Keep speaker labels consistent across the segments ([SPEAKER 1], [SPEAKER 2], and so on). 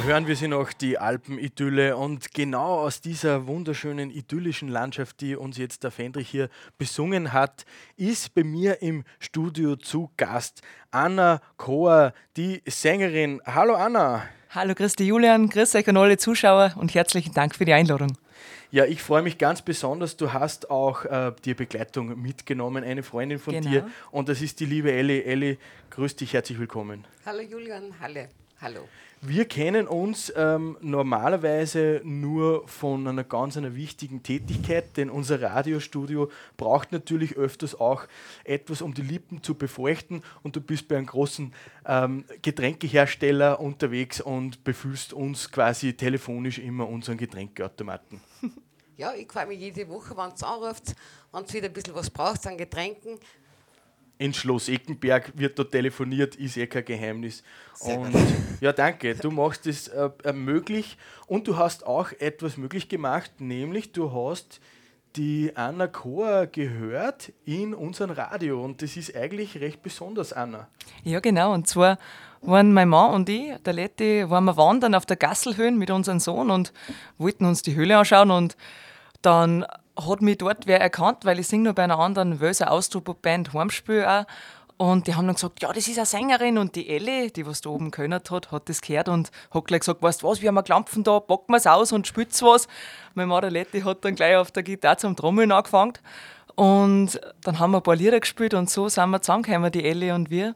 [SPEAKER 1] Und hören wir sie noch, die Alpenidylle. Und genau aus dieser wunderschönen idyllischen Landschaft, die uns jetzt der Fendrich hier besungen hat, ist bei mir im Studio zu Gast Anna Kohr, die Sängerin. Hallo Anna.
[SPEAKER 2] Hallo Christi Julian, grüß euch an alle Zuschauer und herzlichen Dank für die Einladung.
[SPEAKER 1] Ja, ich freue mich ganz besonders. Du hast auch äh, die Begleitung mitgenommen, eine Freundin von genau. dir. Und das ist die liebe Elli. Elli, grüß dich, herzlich willkommen.
[SPEAKER 3] Hallo Julian, Halle. Hallo.
[SPEAKER 1] Wir kennen uns ähm, normalerweise nur von einer ganz einer wichtigen Tätigkeit, denn unser Radiostudio braucht natürlich öfters auch etwas, um die Lippen zu befeuchten. Und du bist bei einem großen ähm, Getränkehersteller unterwegs und befüllst uns quasi telefonisch immer unseren Getränkeautomaten.
[SPEAKER 3] Ja, ich freue mich jede Woche, wenn es anruft, wenn es wieder ein bisschen was braucht an Getränken
[SPEAKER 1] in Schloss Eckenberg wird dort telefoniert, ist eh kein Geheimnis. und ja, danke, du machst es äh, äh, möglich. Und du hast auch etwas möglich gemacht, nämlich du hast die Anna Kohr gehört in unserem Radio. Und das ist eigentlich recht besonders, Anna.
[SPEAKER 2] Ja, genau, und zwar waren mein Mann und ich, der Letti, waren wir wandern auf der Gasselhöhen mit unserem Sohn und wollten uns die Höhle anschauen. Und dann hat mich dort wer erkannt, weil ich singe noch bei einer anderen Wölser Austropop-Band Heimspiel auch. Und die haben dann gesagt, ja, das ist eine Sängerin. Und die Ellie, die was da oben gehört hat, hat das gehört und hat gleich gesagt, weißt du was, wir haben ein Klampfen da, packen wir es aus und spitz was. Mein Maraletti hat dann gleich auf der Gitarre zum Trommeln angefangen. Und dann haben wir ein paar Lieder gespielt und so sind wir zusammengekommen, die Ellie und wir.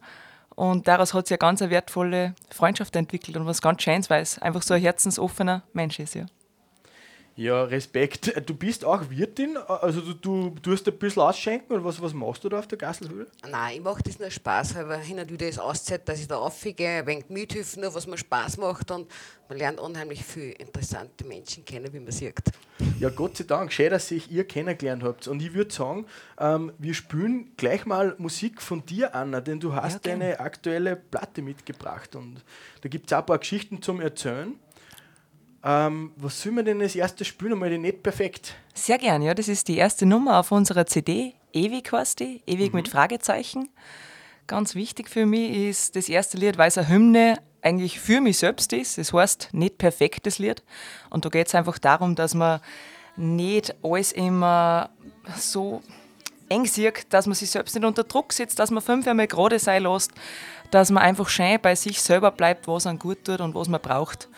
[SPEAKER 2] Und daraus hat sich eine ganz wertvolle Freundschaft entwickelt und was ganz Schönes, weil es einfach so ein herzensoffener Mensch ist. Ja.
[SPEAKER 1] Ja, Respekt. Du bist auch Wirtin, also du, du tust ein bisschen ausschenken oder was, was machst du da auf der Gasselhöhle?
[SPEAKER 3] Nein, ich mache das nur Spaß, weil hin und wieder ist Auszeit, dass ich da aufgehe, ein wenig mithilfe, nur was mir Spaß macht und man lernt unheimlich viele interessante Menschen kennen, wie man sieht.
[SPEAKER 1] Ja, Gott sei Dank, schön, dass ich ihr kennengelernt habt. Und ich würde sagen, ähm, wir spielen gleich mal Musik von dir, Anna, denn du hast ja, deine aktuelle Platte mitgebracht und da gibt es auch ein paar Geschichten zum Erzählen. Ähm, was soll man denn als erstes spielen? Einmal die nicht perfekt.
[SPEAKER 2] Sehr gern, ja. Das ist die erste Nummer auf unserer CD. Ewig heißt die, ewig mhm. mit Fragezeichen. Ganz wichtig für mich ist das erste Lied, weil es eine Hymne eigentlich für mich selbst ist. Das heißt, nicht perfektes Lied. Und da geht es einfach darum, dass man nicht alles immer so eng sieht, dass man sich selbst nicht unter Druck setzt, dass man fünf Jahre gerade sein lässt, dass man einfach schön bei sich selber bleibt, was einem gut tut und was man braucht.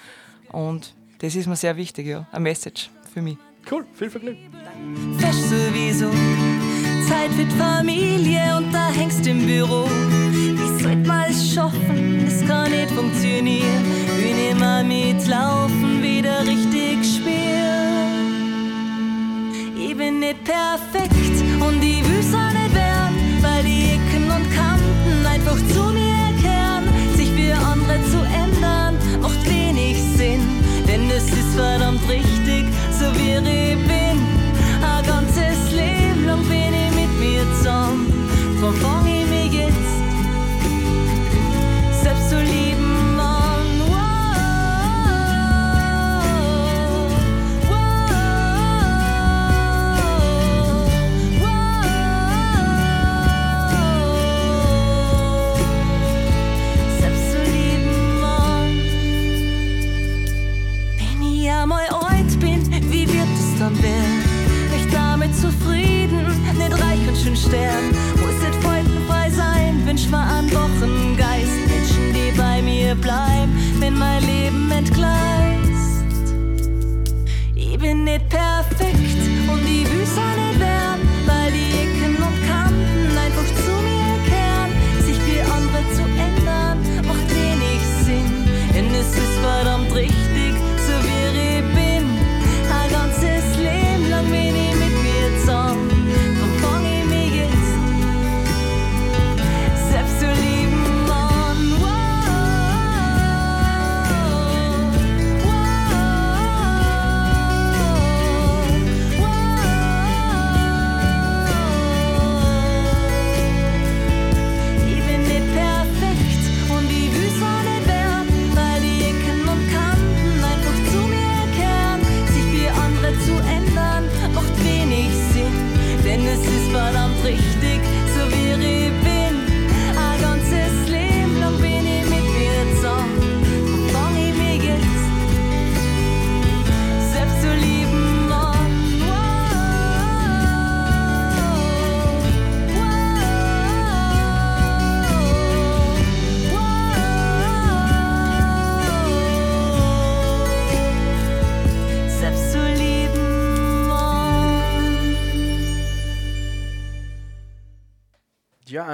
[SPEAKER 2] Und das ist mir sehr wichtig, ja. Ein Message für mich.
[SPEAKER 1] Cool, viel Vergnügen.
[SPEAKER 4] Fest sowieso, Zeit für die Familie und da hängst im Büro. Wie sollte man es schaffen? Es kann nicht funktionieren. Bin immer mitlaufen, wieder richtig spielen. Ich bin nicht perfekt es ist verdammt richtig, so wie ich Menschen sterben. Muss es freudenfrei sein, wünsch mal an Wochengeist. Menschen, die bei mir bleiben, wenn mein Leben entgleist. Ich
[SPEAKER 1] bin nicht perfekt.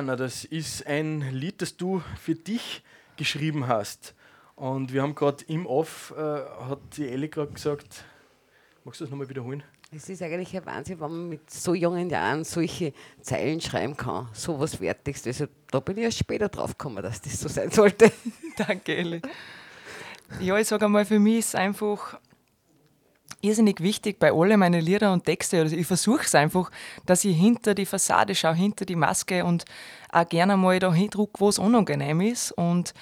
[SPEAKER 1] Anna, das ist ein Lied, das du für dich geschrieben hast. Und wir haben gerade im Off, äh, hat die Ellie gerade gesagt, magst du das nochmal wiederholen?
[SPEAKER 3] Es ist eigentlich ein Wahnsinn, wenn man mit so jungen Jahren solche Zeilen schreiben kann. So was Wertiges. Also, da bin ich erst später drauf gekommen, dass das so sein sollte.
[SPEAKER 2] Danke, Elli. Ja, ich sage einmal, für mich ist es einfach irrsinnig wichtig bei allen meinen Lieder und Texte. Also ich versuche es einfach, dass ich hinter die Fassade schaue, hinter die Maske und auch gerne mal da hindruck, wo es unangenehm ist. Und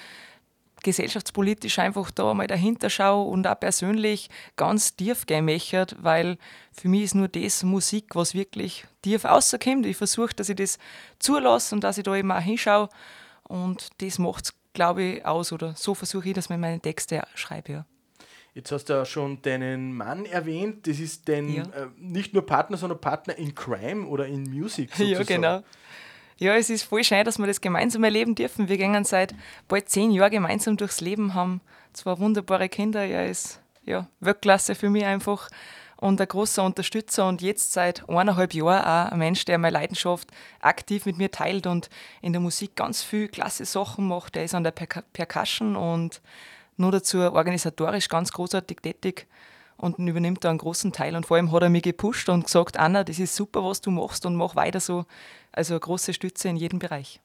[SPEAKER 2] gesellschaftspolitisch einfach da mal dahinter schaue und auch persönlich ganz tief gemächert, weil für mich ist nur das Musik, was wirklich tief rauskommt. Ich versuche, dass ich das zulasse und dass ich da eben auch hinschaue und das macht es, glaube ich, aus oder so versuche ich, dass ich meine Texte schreibe. Ja.
[SPEAKER 1] Jetzt hast du ja schon deinen Mann erwähnt. Das ist dein
[SPEAKER 2] Ja.
[SPEAKER 1] äh, nicht nur Partner, sondern Partner in Crime oder in Music. Sozusagen.
[SPEAKER 2] Ja, genau. Ja, es ist voll schön, dass wir das gemeinsam erleben dürfen. Wir gehen seit bald zehn Jahren gemeinsam durchs Leben, haben zwei wunderbare Kinder. Er ist ja, Weltklasse für mich einfach und ein großer Unterstützer und jetzt seit eineinhalb Jahren auch ein Mensch, der meine Leidenschaft aktiv mit mir teilt und in der Musik ganz viel klasse Sachen macht. Er ist an der Perca- Percussion und nur dazu organisatorisch ganz großartig tätig und übernimmt da einen großen Teil. Und vor allem hat er mich gepusht und gesagt, Anna, das ist super, was du machst und mach weiter so. Also eine große Stütze in jedem Bereich.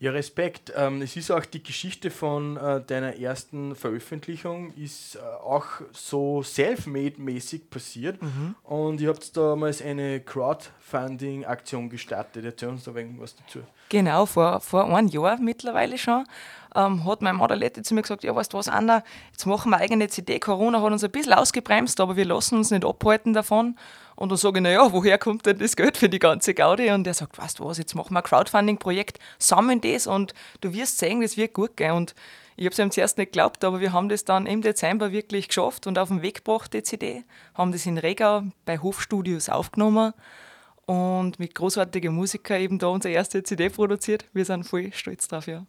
[SPEAKER 1] Ja, Respekt. Ähm, es ist auch die Geschichte von äh, deiner ersten Veröffentlichung ist äh, auch so self-made-mäßig passiert. Und ihr habt damals eine Crowdfunding-Aktion gestartet. Erzähl uns da irgendwas dazu.
[SPEAKER 2] Genau, vor, vor einem Jahr mittlerweile schon, ähm, hat meine Mutter Lette zu mir gesagt, ja, weißt du was, Anna, jetzt machen wir eine eigene CD. Corona hat uns ein bisschen ausgebremst, aber wir lassen uns nicht abhalten davon. Und dann sage ich, naja, woher kommt denn das Geld für die ganze Gaudi? Und er sagt, weißt du was, jetzt machen wir ein Crowdfunding-Projekt, sammeln das und du wirst sehen, das wird gut gehen. Und ich habe es ihm zuerst nicht geglaubt, aber wir haben das dann im Dezember wirklich geschafft und auf den Weg gebracht, die CD. Haben das in Regau bei Hofstudios aufgenommen und mit großartigen Musikern eben da unsere erste CD produziert. Wir sind voll stolz drauf, ja.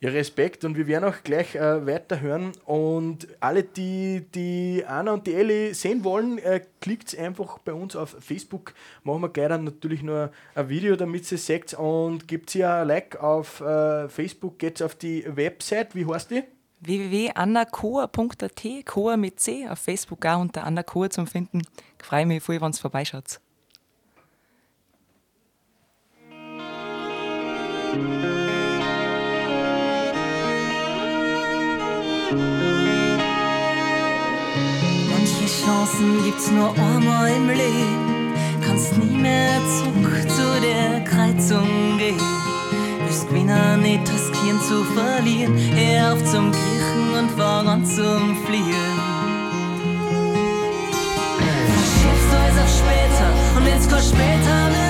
[SPEAKER 1] Ja, Respekt und wir werden auch gleich äh, weiterhören. Und alle, die die Anna und die Elli sehen wollen, äh, klickt einfach bei uns auf Facebook. Machen wir gleich dann natürlich nur ein Video, damit sie es seht. Und gebt ihr ein Like auf äh, Facebook, geht auf die Website. Wie heißt die?
[SPEAKER 2] www.annakoa.at, Koa mit C, auf Facebook auch unter Anna Koa zum Finden. Ich freue mich voll, wenn es vorbeischaut.
[SPEAKER 4] Chancen gibt's nur einmal im Leben. Kannst nie mehr zurück zu der Kreuzung gehen. Wirst Gewinner nicht riskieren zu verlieren. Hör auf zum Kriechen und fang an zum Fliehen. Verschiebst alles auf später und wenn's kein später mehr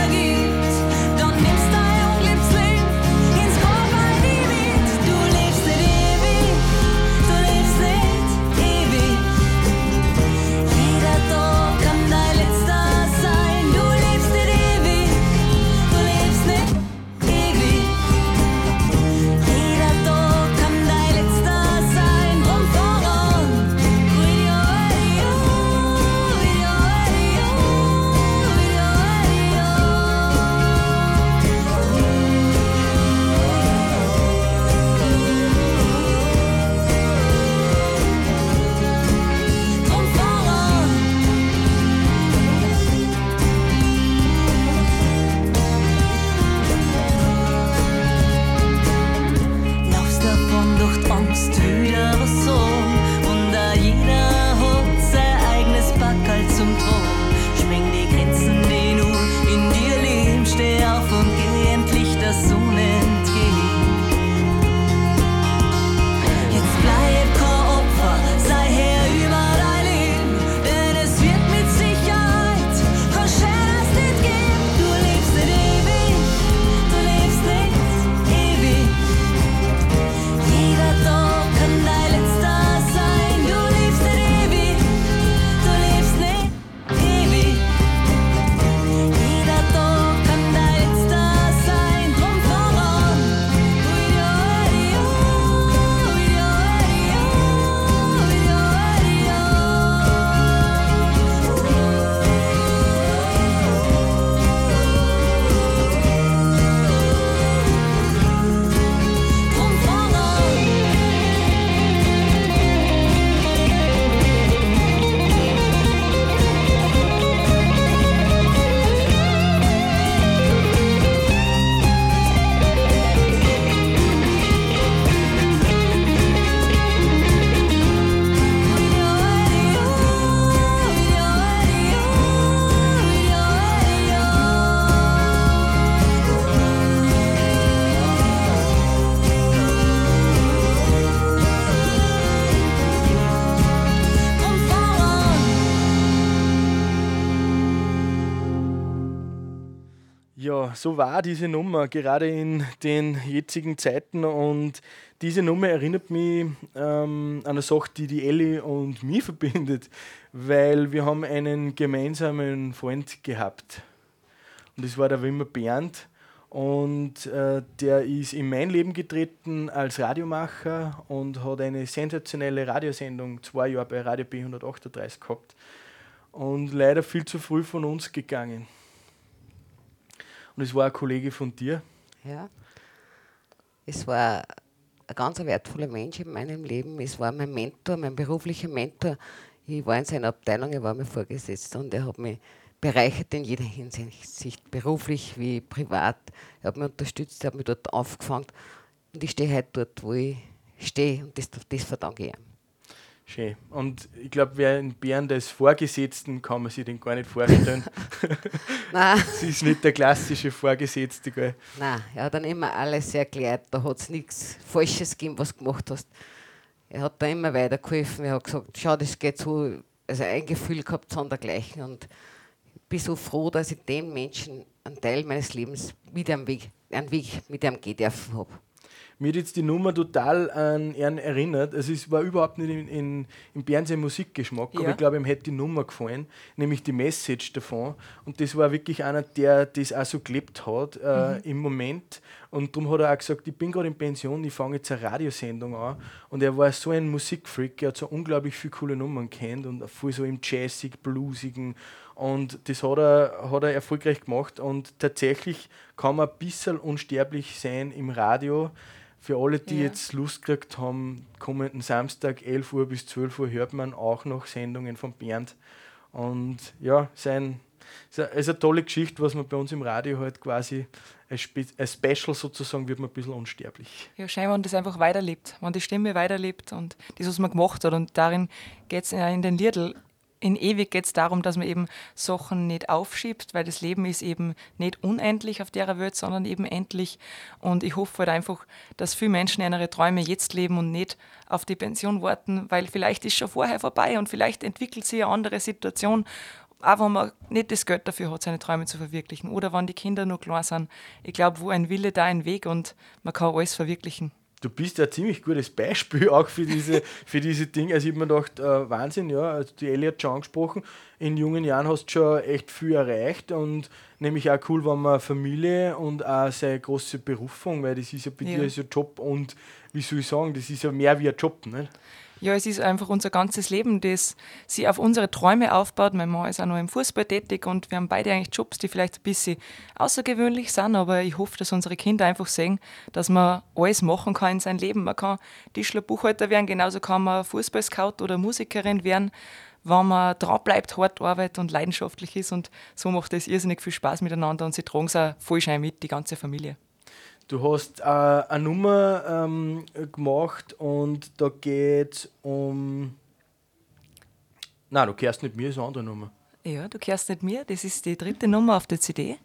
[SPEAKER 1] so war diese Nummer, gerade in den jetzigen Zeiten. Und diese Nummer erinnert mich ähm, an eine Sache, die die Ellie und mich verbindet, weil wir haben einen gemeinsamen Freund gehabt. Und das war der Wimmer Bernd. Und äh, der ist in mein Leben getreten als Radiomacher und hat eine sensationelle Radiosendung zwei Jahre bei Radio B138 gehabt. Und leider viel zu früh von uns gegangen. Und es war ein Kollege von dir.
[SPEAKER 3] Ja. Es war ein ganz wertvoller Mensch in meinem Leben. Es war mein Mentor, mein beruflicher Mentor. Ich war in seiner Abteilung, er war mir vorgesetzt und er hat mich bereichert in jeder Hinsicht, beruflich wie privat. Er hat mich unterstützt, er hat mich dort aufgefangen und ich stehe heute dort, wo ich stehe und das, das verdanke ich ihm.
[SPEAKER 1] Schön. Und ich glaube, wer in Bern des Vorgesetzten kann man sich den gar nicht vorstellen.
[SPEAKER 3] Nein.
[SPEAKER 1] Sie ist nicht der klassische Vorgesetzte. Gell?
[SPEAKER 3] Nein, er hat dann immer alles erklärt. Da hat es nichts Falsches gegeben, was du gemacht hast. Er hat da immer weitergeholfen. Er hat gesagt: Schau, das geht so. Also ein Gefühl gehabt, sondergleichen. Und ich bin so froh, dass ich den Menschen einen Teil meines Lebens mit am Weg, einen Weg mit ihm gehen dürfen habe.
[SPEAKER 1] Mir hat jetzt die Nummer total an ihn erinnert. Also es war überhaupt nicht in, in, im Fernsehen Musikgeschmack, ja. aber ich glaube, ihm hätte die Nummer gefallen, nämlich die Message davon. Und das war wirklich einer, der das auch so gelebt hat äh, mhm. im Moment. Und darum hat er auch gesagt, ich bin gerade in Pension, ich fange jetzt eine Radiosendung an. Und er war so ein Musikfreak, er hat so unglaublich viele coole Nummern kennt und voll so im Jazzig, Bluesigen. Und das hat er, hat er erfolgreich gemacht. Und tatsächlich kann man ein bisschen unsterblich sein im Radio. Für alle, die ja. jetzt Lust gekriegt haben, kommenden Samstag 11 Uhr bis 12 Uhr hört man auch noch Sendungen von Bernd. Und ja, sein, es ist eine tolle Geschichte, was man bei uns im Radio halt quasi als, Spe als Special sozusagen wird man ein bisschen unsterblich.
[SPEAKER 2] Ja, scheinbar, wenn das einfach weiterlebt, wenn die Stimme weiterlebt und das, was man gemacht hat. Und darin geht es in den Liedl in ewig geht es darum, dass man eben Sachen nicht aufschiebt, weil das Leben ist eben nicht unendlich auf der Welt, sondern eben endlich. Und ich hoffe halt einfach, dass viele Menschen ihre Träume jetzt leben und nicht auf die Pension warten, weil vielleicht ist schon vorher vorbei und vielleicht entwickelt sich eine andere Situation, auch wenn man nicht das Geld dafür hat, seine Träume zu verwirklichen oder wenn die Kinder noch klar sind. Ich glaube, wo ein Wille, da ein Weg und man kann alles verwirklichen
[SPEAKER 1] du bist ja ein ziemlich gutes Beispiel auch für diese, für diese Dinge. Also ich habe mir gedacht, äh, Wahnsinn, ja, also die Ellie hat schon angesprochen, in jungen Jahren hast du schon echt viel erreicht und nämlich auch cool, wenn man Familie und auch seine große Berufung, weil das ist ja bei ja. dir ist ja Job und wie soll ich sagen, das ist ja mehr wie ein Job, nicht?
[SPEAKER 2] Ja, es ist einfach unser ganzes Leben, das sich auf unsere Träume aufbaut. Mein Mann ist auch noch im Fußball tätig und wir haben beide eigentlich Jobs, die vielleicht ein bisschen außergewöhnlich sind, aber ich hoffe, dass unsere Kinder einfach sehen, dass man alles machen kann in seinem Leben. Man kann Tischler, Buchhalter werden, genauso kann man Fußballscout oder Musikerin werden, wenn man dran bleibt, hart arbeitet und leidenschaftlich ist und so macht es irrsinnig viel Spaß miteinander und sie tragen es auch voll schön mit, die ganze Familie.
[SPEAKER 1] Du hast äh, eine Nummer ähm, gemacht und da geht es um. Nein, du kehrst nicht mir, ist eine andere Nummer.
[SPEAKER 2] Ja, du kehrst nicht mir, das ist die dritte Nummer auf der CD.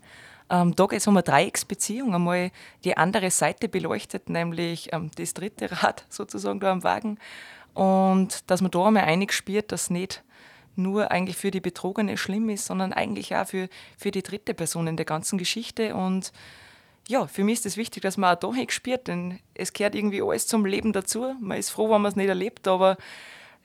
[SPEAKER 2] Ähm, da geht es um eine Dreiecksbeziehung, einmal die andere Seite beleuchtet, nämlich ähm, das dritte Rad sozusagen da am Wagen. Und dass man da einmal einig spürt, dass nicht nur eigentlich für die Betrogene schlimm ist, sondern eigentlich auch für, für die dritte Person in der ganzen Geschichte. Und ja, für mich ist es das wichtig, dass man auch da hingespielt, denn es gehört irgendwie alles zum Leben dazu. Man ist froh, wenn man es nicht erlebt, aber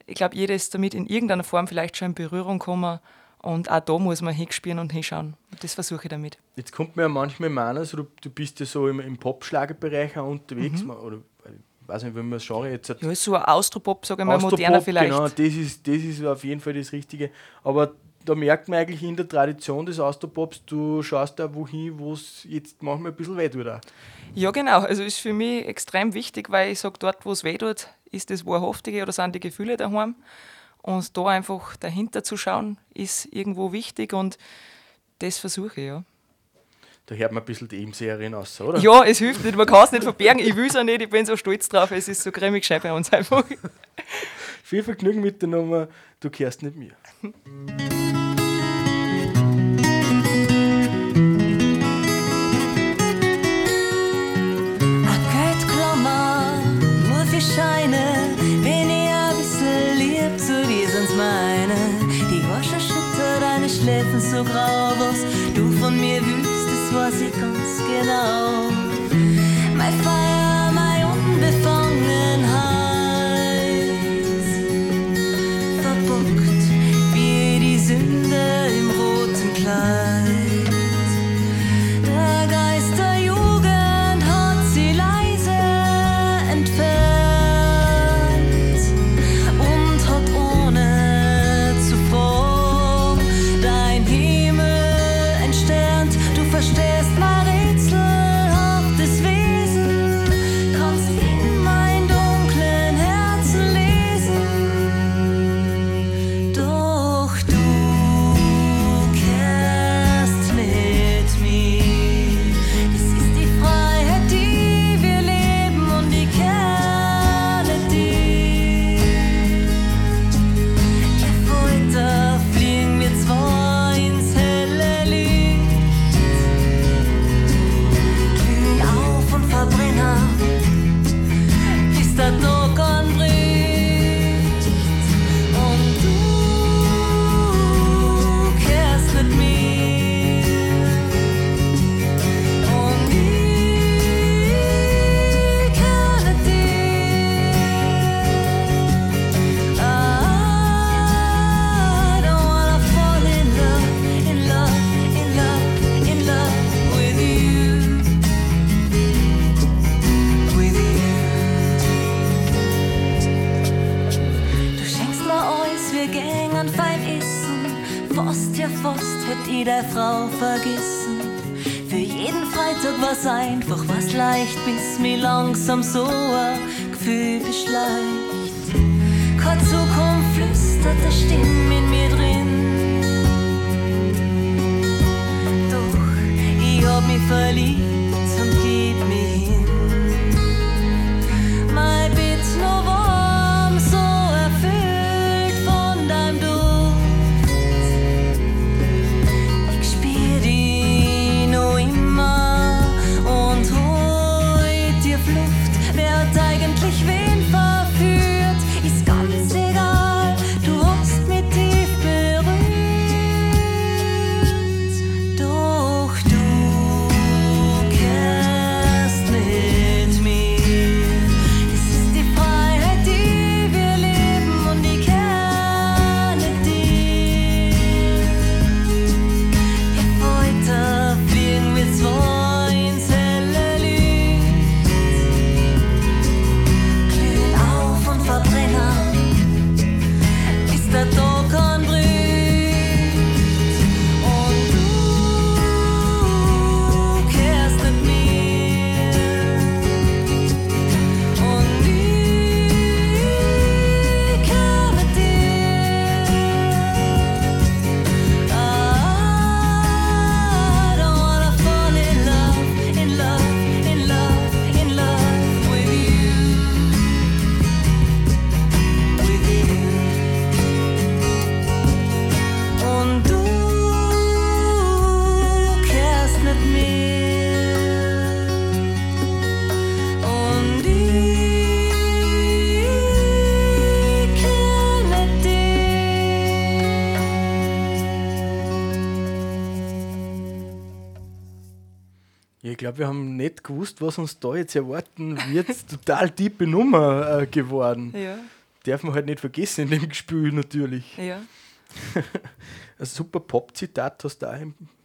[SPEAKER 2] ich glaube, jeder ist damit in irgendeiner Form vielleicht schon in Berührung gekommen. Und auch da muss man hinspielen und hinschauen. Das versuche ich damit.
[SPEAKER 1] Jetzt kommt mir ja manchmal meinen, also du, du bist ja so im, im Pop-Schlagerbereich auch unterwegs, mhm. oder ich weiß nicht, wie man das Genre jetzt
[SPEAKER 2] hat. Ja, ist so ein Austropop, sage ich mal, moderner vielleicht.
[SPEAKER 1] Genau, das ist, das ist auf jeden Fall das Richtige. Aber da merkt man eigentlich in der Tradition des Austropops, du schaust da wohin, wo es jetzt manchmal ein bisschen weh tut.
[SPEAKER 2] Ja, genau. Also ist für mich extrem wichtig, weil ich sage, dort, wo es weh tut, ist das Wahrhaftige oder sind die Gefühle daheim. Und da einfach dahinter zu schauen, ist irgendwo wichtig und das versuche ich, ja.
[SPEAKER 1] Da hört man ein bisschen die Ebenseherin aus, oder?
[SPEAKER 2] Ja, es hilft nicht, man kann es nicht verbergen. Ich will es auch nicht, ich bin so stolz drauf, es ist so cremig schön bei uns einfach.
[SPEAKER 1] Viel Vergnügen mit der Nummer, du kehrst nicht mir.
[SPEAKER 4] ganz genau. Mein Feier,
[SPEAKER 1] sou. Gewusst, was uns da jetzt erwarten wird. Total tiefe Nummer äh, geworden.
[SPEAKER 2] Ja,
[SPEAKER 1] Darf man halt nicht vergessen in dem Gespiel natürlich.
[SPEAKER 2] ja.
[SPEAKER 1] Ein super Pop-Zitat hast du da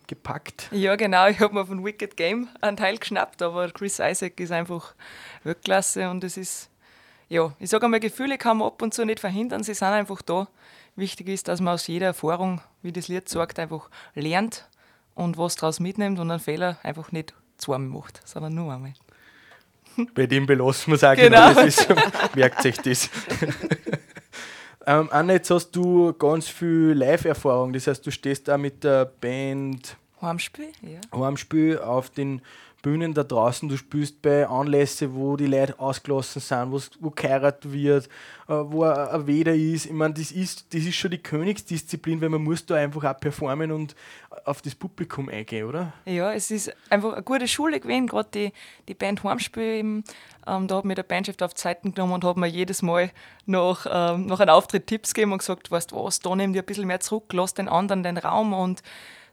[SPEAKER 1] gepackt.
[SPEAKER 2] Ja, genau. Ich habe mir von Wicked Game einen Teil geschnappt, aber Chris Isaac ist einfach Weltklasse und es ist, ja, ich sage einmal, Gefühle kann man ab und zu nicht verhindern, sie sind einfach da. Wichtig ist, dass man aus jeder Erfahrung, wie das Lied sagt, einfach lernt und was daraus mitnimmt und einen Fehler einfach nicht zweimal macht, sondern nur einmal.
[SPEAKER 1] Bei dem belassen wir es auch
[SPEAKER 2] Genau.
[SPEAKER 1] genau. Das ist, merkt sich das. ähm, Anna, jetzt hast du ganz viel Live-Erfahrung. Das heißt, du stehst da mit der Band
[SPEAKER 2] Heimspiel? Ja.
[SPEAKER 1] Heimspiel auf den Bühnen da draußen, du spielst bei Anlässen, wo die Leute ausgelassen sind, wo geheiratet wird, äh, wo ein Weder ist. Ich meine, das ist, das ist schon die Königsdisziplin, weil man muss da einfach auch performen und auf das Publikum eingehen, oder?
[SPEAKER 2] Ja, es ist einfach eine gute Schule gewesen, gerade die, die Band Heimspiel. Eben, ähm, da hat mir der Bandchef auf die Seiten genommen und hat mir jedes Mal nach, ähm, nach einem Auftritt Tipps gegeben und gesagt, weißt du was, da nimm dir ein bisschen mehr zurück, lass den anderen den Raum und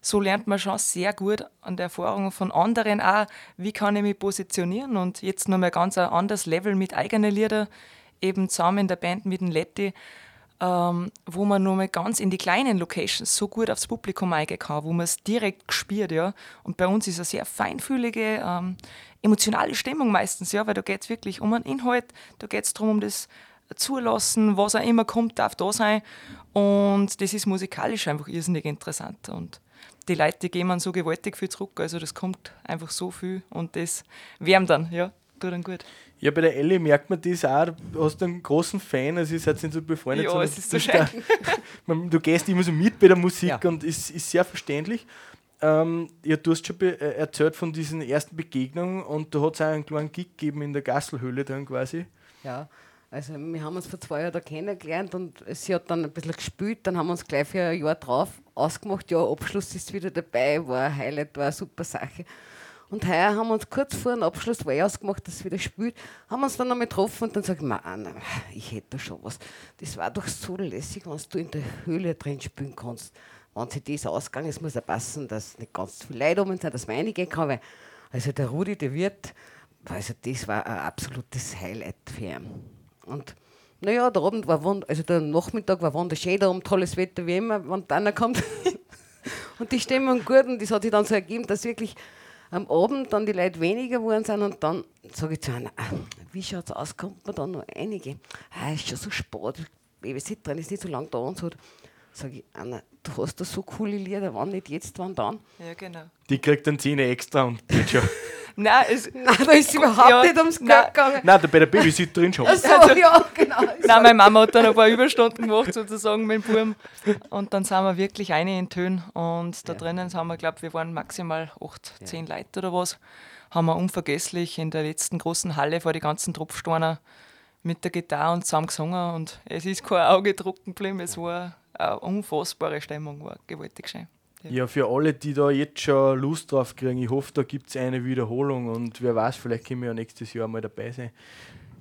[SPEAKER 2] so lernt man schon sehr gut an der Erfahrung von anderen auch, wie kann ich mich positionieren und jetzt nochmal ganz ein anderes Level mit eigenen Liedern, eben zusammen in der Band mit dem Letty, ähm, wo man nochmal ganz in die kleinen Locations so gut aufs Publikum eingehen kann, wo man es direkt spürt, ja. Und bei uns ist eine sehr feinfühlige, ähm, emotionale Stimmung meistens, ja, weil da geht es wirklich um einen Inhalt, da geht es darum, um das zulassen, was auch immer kommt, darf da sein. Und das ist musikalisch einfach irrsinnig interessant. Und die Leute die geben man so gewaltig viel zurück. Also das kommt einfach so viel und das wärmt dann, ja, tut dann gut.
[SPEAKER 1] Ja, bei der Ellie merkt man das auch. Du hast einen großen Fan, also ihr seid so befreundet.
[SPEAKER 2] Ja, es ist so schön.
[SPEAKER 1] Da, du gehst immer so mit bei der Musik ja. und es ist, ist sehr verständlich. Ähm, ja, du hast schon äh, erzählt von diesen ersten Begegnungen und da hat es auch einen kleinen Gig gegeben in der Gasselhöhle dann quasi.
[SPEAKER 3] Ja, also wir haben uns vor zwei Jahren da kennengelernt und sie hat dann ein bisschen gespielt, dann haben wir uns gleich für ein Jahr drauf ausgemacht, ja, Abschluss ist wieder dabei, war ein Highlight, war eine super Sache. Und heuer haben wir uns kurz vor dem Abschluss, war ich ausgemacht, dass es wieder spielt, haben uns dann noch mal getroffen und dann sage ich, Anna, ich hätte da schon was. Das war doch so lässig, wenn du in der Höhle drin spielen kannst. Wenn sich das ausgegangen ist, muss ja passen, dass nicht ganz viele Leute um sind, dass man reingehen kann, weil also der Rudi, der Wirt, also das war ein absolutes Highlight für ihn. Und naja, der Abend war wund also der Nachmittag war wunderschön, da um tolles Wetter wie immer, wenn dann kommt. und die Stimmung gut und das hat sich dann so ergeben, dass wirklich am Abend dann die Leute weniger geworden sind und dann sage ich zu einer, ah, wie schaut es aus, kommt man da noch einige? Ah, ist schon so spät, Babysitterin ist nicht so lange da und so. Sage ich, Anna, du hast da so coole Lieder, wann nicht jetzt, wann dann?
[SPEAKER 2] Ja, genau.
[SPEAKER 1] Die kriegt dann Zähne extra und geht schon.
[SPEAKER 2] Nein, es,
[SPEAKER 3] nein, da ist überhaupt ja, nicht ums Geld gegangen.
[SPEAKER 1] Nein, bei der Babysitterin schon.
[SPEAKER 3] Also, ja, genau.
[SPEAKER 2] Nein, meine Mama hat dann ein paar Überstunden gemacht, sozusagen, mit dem Buben. Und dann sind wir wirklich eine in Tönen. Und da ja. drinnen haben wir, glaube wir waren maximal 8, ja. 10 Leute oder was. Haben wir unvergesslich in der letzten großen Halle vor die ganzen Tropfsteiner mit der Gitarre und zusammen gesungen. Und es ist kein Auge drucken geblieben. Es war eine unfassbare Stimmung, war gewaltig schön.
[SPEAKER 1] Ja. für alle, die da jetzt schon Lust drauf kriegen, ich hoffe, da gibt es eine Wiederholung und wer weiß, vielleicht können wir ja nächstes Jahr mal dabei sein.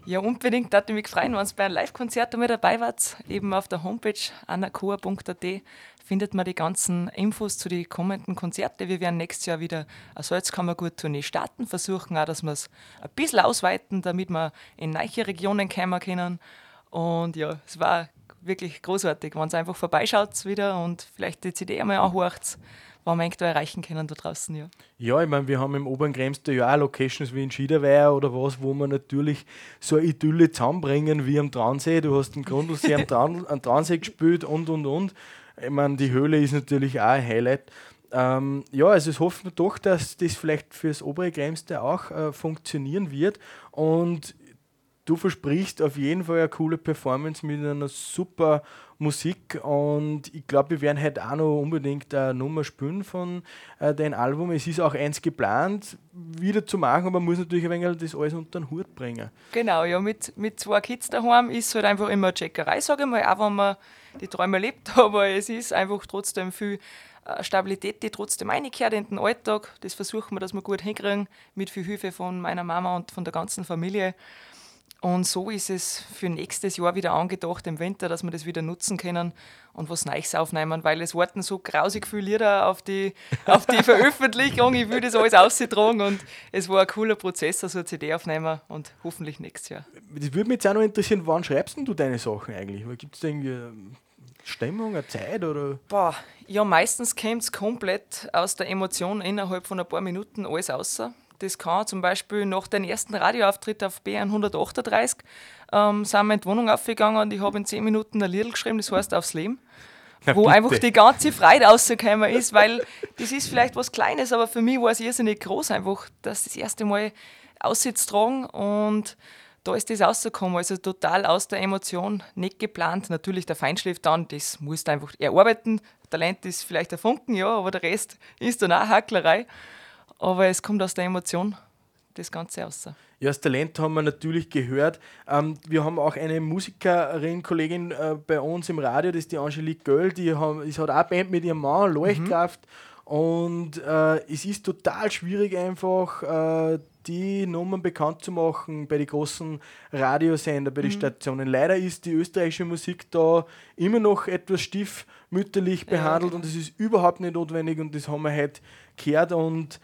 [SPEAKER 2] Ja, unbedingt, da würde mich freuen, wenn ihr bei einem Live-Konzert einmal dabei wart. Eben auf der Homepage anacoa.at findet man die ganzen Infos zu den kommenden Konzerten. Wir werden nächstes Jahr wieder eine Salzkammergut-Tournee starten, versuchen auch, dass wir es ein bisschen ausweiten, damit wir in neue Regionen kommen können. Und ja, es war wirklich großartig, wenn ihr einfach vorbeischaut wieder und vielleicht die CD einmal anhört, was wir da erreichen können da draußen. Ja,
[SPEAKER 1] ja ich meine, wir haben im Oberen Kremster ja auch Locations wie in Schiederweiher oder was, wo wir natürlich so eine Idylle zusammenbringen wie am Traunsee. Du hast den Grundlsee am, Traun, am Traunsee gespielt und und und. Ich meine, die Höhle ist natürlich auch ein Highlight. Ähm, ja, also es hoffen wir doch, dass das vielleicht fürs obere Kremste auch äh, funktionieren wird. Und du versprichst auf jeden Fall eine coole Performance mit einer super Musik und ich glaube, wir werden heute auch noch unbedingt eine Nummer spielen von äh, deinem Album. Es ist auch eins geplant, wieder zu machen, aber man muss natürlich ein wenig das alles unter den Hut bringen.
[SPEAKER 2] Genau, ja, mit, mit zwei Kids daheim ist halt einfach immer eine Checkerei, sage ich mal, auch wenn man die Träume lebt, aber es ist einfach trotzdem viel äh, Stabilität, die trotzdem einkehrt in den Alltag. Das versuchen wir, dass wir gut hinkriegen, mit viel Hilfe von meiner Mama und von der ganzen Familie. Und so ist es für nächstes Jahr wieder angedacht im Winter, dass wir das wieder nutzen können und was Neues aufnehmen, weil es warten so grausig viele Lieder auf die, auf die Veröffentlichung. Ich will das alles ausgetragen und es war ein cooler Prozess, also eine CD aufnehmen und hoffentlich nächstes Jahr.
[SPEAKER 1] Das würde mich jetzt auch noch interessieren, wann schreibst du deine Sachen eigentlich? Gibt es da irgendwie Stimmung, eine Zeit? Oder?
[SPEAKER 2] Boah, ja, meistens kommt es komplett aus der Emotion innerhalb von ein paar Minuten alles außer. Das kann zum Beispiel nach dem ersten Radioauftritt auf B138 ähm, sind wir in die Wohnung aufgegangen und ich habe in 10 Minuten ein Lied geschrieben, das heißt Aufs Leben. Na, wo bitte. einfach die ganze Freude rausgekommen ist, weil das ist vielleicht was Kleines, aber für mich war es irrsinnig groß, einfach das das erste Mal auszutragen und da ist das rausgekommen, also total aus der Emotion, nicht geplant. Natürlich der Feinschliff dann, das musst du einfach erarbeiten. Talent ist vielleicht ein Funken, ja, aber der Rest ist dann auch Hacklerei aber es kommt aus der Emotion das Ganze raus.
[SPEAKER 1] Ja, das Talent haben wir natürlich gehört. Ähm, wir haben auch eine Musikerin, Kollegin äh, bei uns im Radio, das ist die Angelique Göll, die, haben, die hat auch Band mit ihrem Mann, Leuchtkraft. Mhm. Und äh, es ist total schwierig einfach, äh, die Nummern bekannt zu machen bei den großen Radiosender, bei den mhm. Stationen. Leider ist die österreichische Musik da immer noch etwas stiefmütterlich behandelt ja, genau. und das ist überhaupt nicht notwendig und das haben wir heute gehört und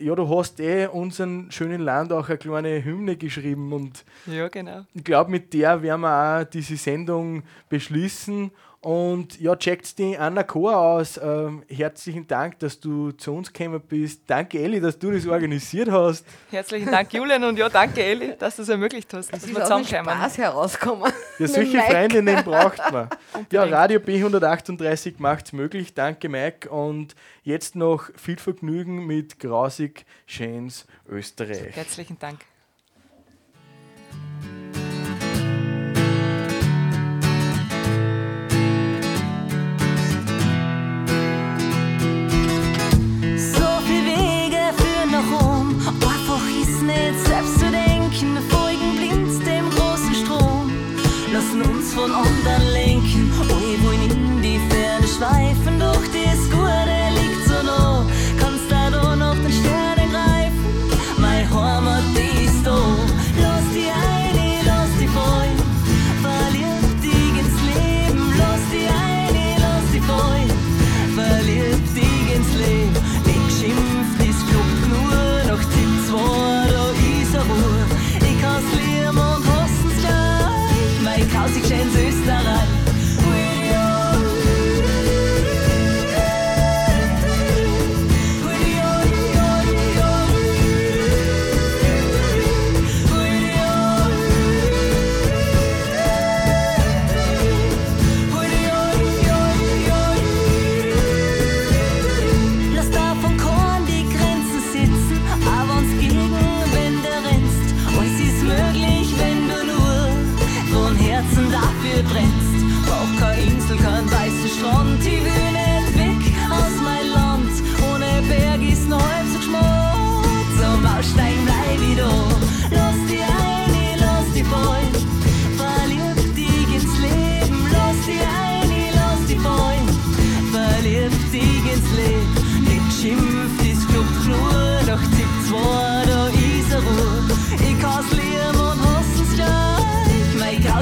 [SPEAKER 1] ja, du hast eh unseren schönen Land auch eine kleine Hymne geschrieben und
[SPEAKER 2] ja, genau.
[SPEAKER 1] ich glaube, mit der werden wir auch diese Sendung beschließen und ja, checkt die Anna Chor aus. Ähm, herzlichen Dank, dass du zu uns gekommen bist. Danke, Elli, dass du das organisiert hast.
[SPEAKER 2] Herzlichen Dank, Julian, und ja, danke, Elli, dass du es ermöglicht hast,
[SPEAKER 3] dass wir zusammenkommen. Spaß herauskommen.
[SPEAKER 1] Ja, solche Freundinnen braucht man. ja, Radio B138 macht es möglich. Danke, Mike. Und jetzt noch viel Vergnügen mit Grausig Schäns Österreich.
[SPEAKER 2] Herzlichen Dank.
[SPEAKER 4] Lassen uns von anderen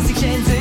[SPEAKER 4] 20 Shades